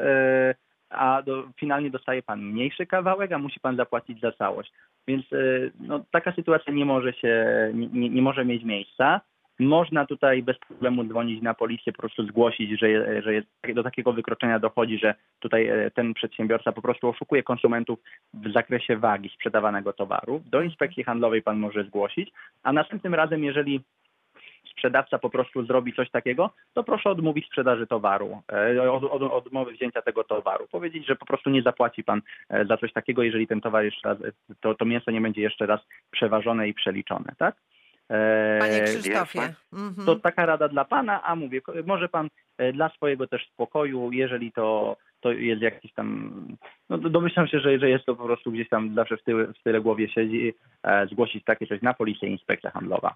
a do, finalnie dostaje pan mniejszy kawałek, a musi pan zapłacić za całość. Więc e, no, taka sytuacja nie może się, nie, nie, może mieć miejsca. Można tutaj bez problemu dzwonić na policję, po prostu zgłosić, że, że jest, do takiego wykroczenia dochodzi, że tutaj e, ten przedsiębiorca po prostu oszukuje konsumentów w zakresie wagi sprzedawanego towaru. Do inspekcji handlowej pan może zgłosić, a następnym razem, jeżeli sprzedawca po prostu zrobi coś takiego, to proszę odmówić sprzedaży towaru, e, od, od, odmowy wzięcia tego towaru. Powiedzieć, że po prostu nie zapłaci pan e, za coś takiego, jeżeli ten towar jeszcze raz, to, to mięso nie będzie jeszcze raz przeważone i przeliczone, tak? E, Panie Krzysztofie. Mhm. to taka rada dla pana, a mówię, może pan e, dla swojego też spokoju, jeżeli to, to jest jakiś tam, no domyślam się, że, że jest to po prostu gdzieś tam zawsze w tyle, w tyle głowie siedzi, e, zgłosić takie coś na policję i inspekcja handlowa.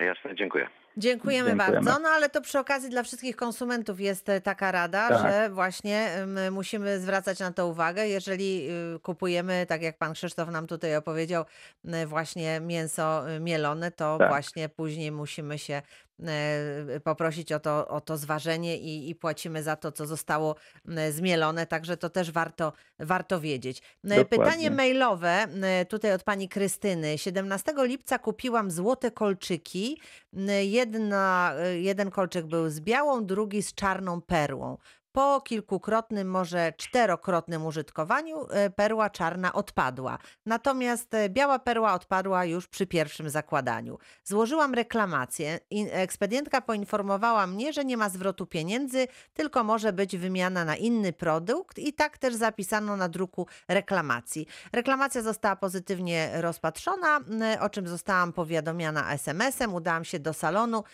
Jasne, dziękuję. Dziękujemy, Dziękujemy. bardzo. No ale to przy okazji dla wszystkich konsumentów jest e, taka rada, Tak. że właśnie my musimy zwracać na to uwagę. Jeżeli y, kupujemy, tak jak pan Krzysztof nam tutaj opowiedział, właśnie mięso y, mielone, to Tak. właśnie później musimy się y, poprosić o to, o to zważenie i, i płacimy za to, co zostało zmielone, także to też warto, warto wiedzieć. Y, Dokładnie. Pytanie mailowe tutaj od pani Krystyny. 17 lipca kupiłam złote kolczyki. Y, Jedna, y, jeden kolczyk był z białą, drugi z czarną perłą. Po kilkukrotnym, może czterokrotnym użytkowaniu y, perła czarna odpadła. Natomiast y, biała perła odpadła już przy pierwszym zakładaniu. Złożyłam reklamację ekspedientka poinformowała mnie, że nie ma zwrotu pieniędzy, tylko może być wymiana na inny produkt i tak też zapisano na druku reklamacji. Reklamacja została pozytywnie rozpatrzona, o czym zostałam powiadomiona SMS-em. Udałam się do salonu.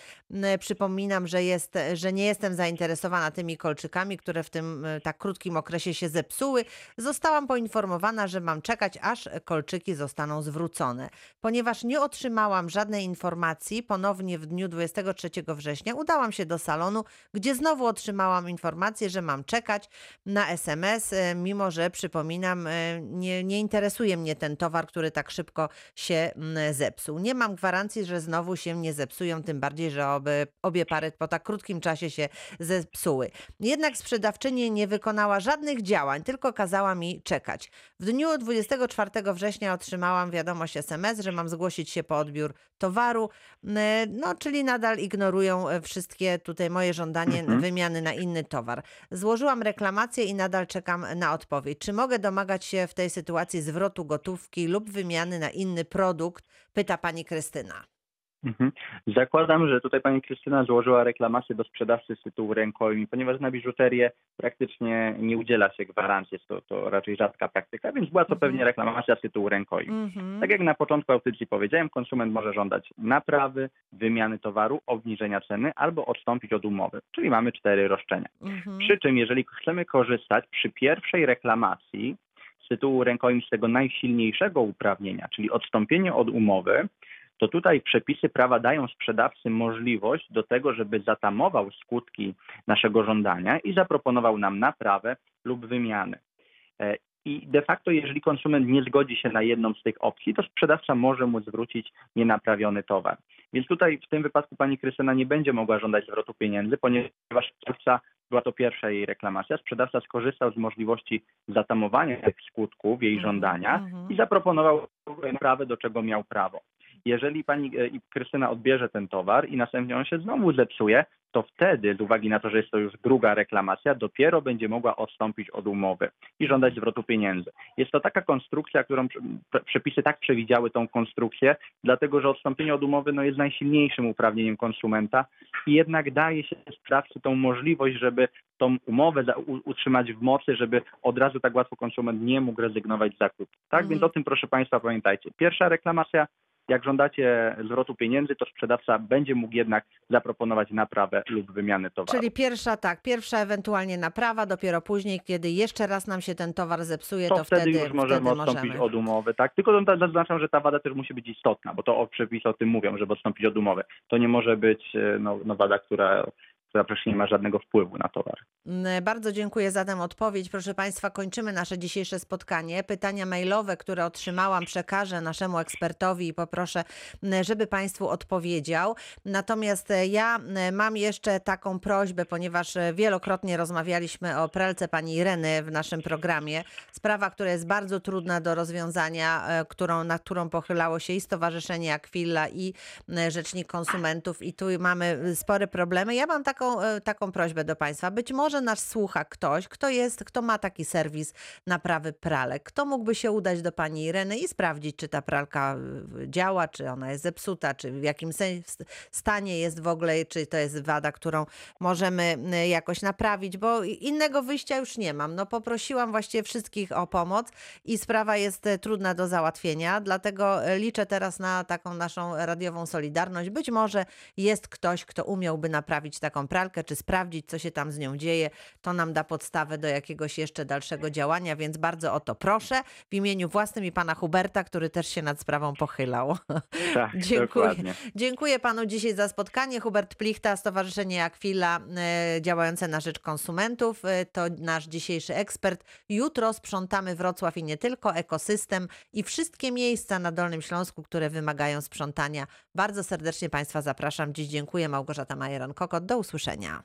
Przypominam, że, jest, że nie jestem zainteresowana tymi kolczykami, które w tym y, tak krótkim okresie się zepsuły. Zostałam poinformowana, że mam czekać, aż kolczyki zostaną zwrócone. Ponieważ nie otrzymałam żadnej informacji, ponownie w dniu 23 września udałam się do salonu, gdzie znowu otrzymałam informację, że mam czekać na SMS, e, mimo że przypominam, e, nie, nie interesuje mnie ten towar, który tak szybko się zepsuł. Nie mam gwarancji, że znowu się nie zepsują, tym bardziej, że obie pary po tak krótkim czasie się zepsuły. Jednak sprzedawczyni nie wykonała żadnych działań, tylko kazała mi czekać. W dniu 24 września otrzymałam wiadomość SMS, że mam zgłosić się po odbiór towaru, no czyli nadal ignorują e, wszystkie tutaj moje żądanie Mhm. wymiany na inny towar. Złożyłam reklamację i nadal czekam na odpowiedź. Czy mogę domagać się w tej sytuacji zwrotu gotówki lub wymiany na inny produkt? Pyta pani Krystyna. Mhm. Zakładam, że tutaj pani Krystyna złożyła reklamację do sprzedawcy z tytułu rękojmi, ponieważ na biżuterię praktycznie nie udziela się gwarancji, jest to, to raczej rzadka praktyka, więc była to Mhm. pewnie reklamacja z tytułu rękojmi. Mhm. Tak jak na początku audycji powiedziałem, konsument może żądać naprawy, wymiany towaru, obniżenia ceny albo odstąpić od umowy, czyli mamy cztery roszczenia. Przy czym, jeżeli chcemy korzystać przy pierwszej reklamacji z tytułu rękojmi z tego najsilniejszego uprawnienia, czyli odstąpienie od umowy, to tutaj przepisy prawa dają sprzedawcy możliwość do tego, żeby zatamował skutki naszego żądania i zaproponował nam naprawę lub wymianę. E, I de facto, jeżeli konsument nie zgodzi się na jedną z tych opcji, to sprzedawca może mu zwrócić nienaprawiony towar. Więc tutaj w tym wypadku pani Krystyna nie będzie mogła żądać zwrotu pieniędzy, ponieważ sprzedawca, była to pierwsza jej reklamacja, sprzedawca skorzystał z możliwości zatamowania tych skutków jej Mhm, żądania mhm. i zaproponował naprawę, do czego miał prawo. Jeżeli pani e, Krystyna odbierze ten towar i następnie on się znowu zepsuje, to wtedy, z uwagi na to, że jest to już druga reklamacja, dopiero będzie mogła odstąpić od umowy i żądać zwrotu pieniędzy. Jest to taka konstrukcja, którą przepisy tak przewidziały tą konstrukcję, dlatego że odstąpienie od umowy no, jest najsilniejszym uprawnieniem konsumenta i jednak daje się sprawcy tą możliwość, żeby tą umowę utrzymać w mocy, żeby od razu tak łatwo konsument nie mógł rezygnować z zakupu. Tak Mhm. więc o tym proszę Państwa pamiętajcie. Pierwsza reklamacja, jak żądacie zwrotu pieniędzy, to sprzedawca będzie mógł jednak zaproponować naprawę lub wymianę towaru. Czyli pierwsza, tak, pierwsza ewentualnie naprawa, dopiero później, kiedy jeszcze raz nam się ten towar zepsuje, to, to wtedy już możemy wtedy odstąpić możemy. od umowy, tak? Tylko zaznaczam, że ta wada też musi być istotna, bo to przepisy o tym mówią, żeby odstąpić od umowy. To nie może być e, no, no wada, która, która praktycznie nie ma żadnego wpływu na towar. Mm, Bardzo dziękuję za tę odpowiedź. Proszę Państwa, kończymy nasze dzisiejsze spotkanie. Pytania mailowe, które otrzymałam, przekażę naszemu ekspertowi i poproszę, mm, żeby Państwu odpowiedział. Natomiast e, ja mm, mam jeszcze taką prośbę, ponieważ e, wielokrotnie rozmawialiśmy o pralce pani Ireny w naszym programie. Sprawa, która jest bardzo trudna do rozwiązania, e, którą, na którą pochylało się i Stowarzyszenie Aquila, i Rzecznik Konsumentów, i tu mamy spore problemy. Ja mam taką, e, taką prośbę do Państwa. Być może nas słucha ktoś, kto jest, kto ma taki serwis naprawy pralek. Kto mógłby się udać do pani Ireny i sprawdzić, czy ta pralka y, działa, czy ona jest zepsuta, czy w jakim stanie jest w ogóle, czy to jest wada, którą możemy jakoś naprawić, bo innego wyjścia już nie mam. No poprosiłam właściwie wszystkich o pomoc i sprawa jest e, trudna do załatwienia, dlatego e, liczę teraz na taką naszą radiową solidarność. Być może jest ktoś, kto umiałby naprawić taką pralkę, czy sprawdzić, co się tam z nią dzieje. To nam da podstawę do jakiegoś jeszcze dalszego działania, więc bardzo o to proszę w imieniu własnym i pana Huberta, który też się nad sprawą pochylał. Tak, [laughs] Dziękuję. dokładnie. Dziękuję panu dzisiaj za spotkanie. Hubert Plichta, Stowarzyszenie Aquila e, działające na rzecz konsumentów. E, To nasz dzisiejszy ekspert. Jutro sprzątamy Wrocław i nie tylko, ekosystem i wszystkie miejsca na Dolnym Śląsku, które wymagają sprzątania. Bardzo serdecznie państwa zapraszam. Dziś dziękuję. Małgorzata Majeran-Kokot. Do usłyszenia.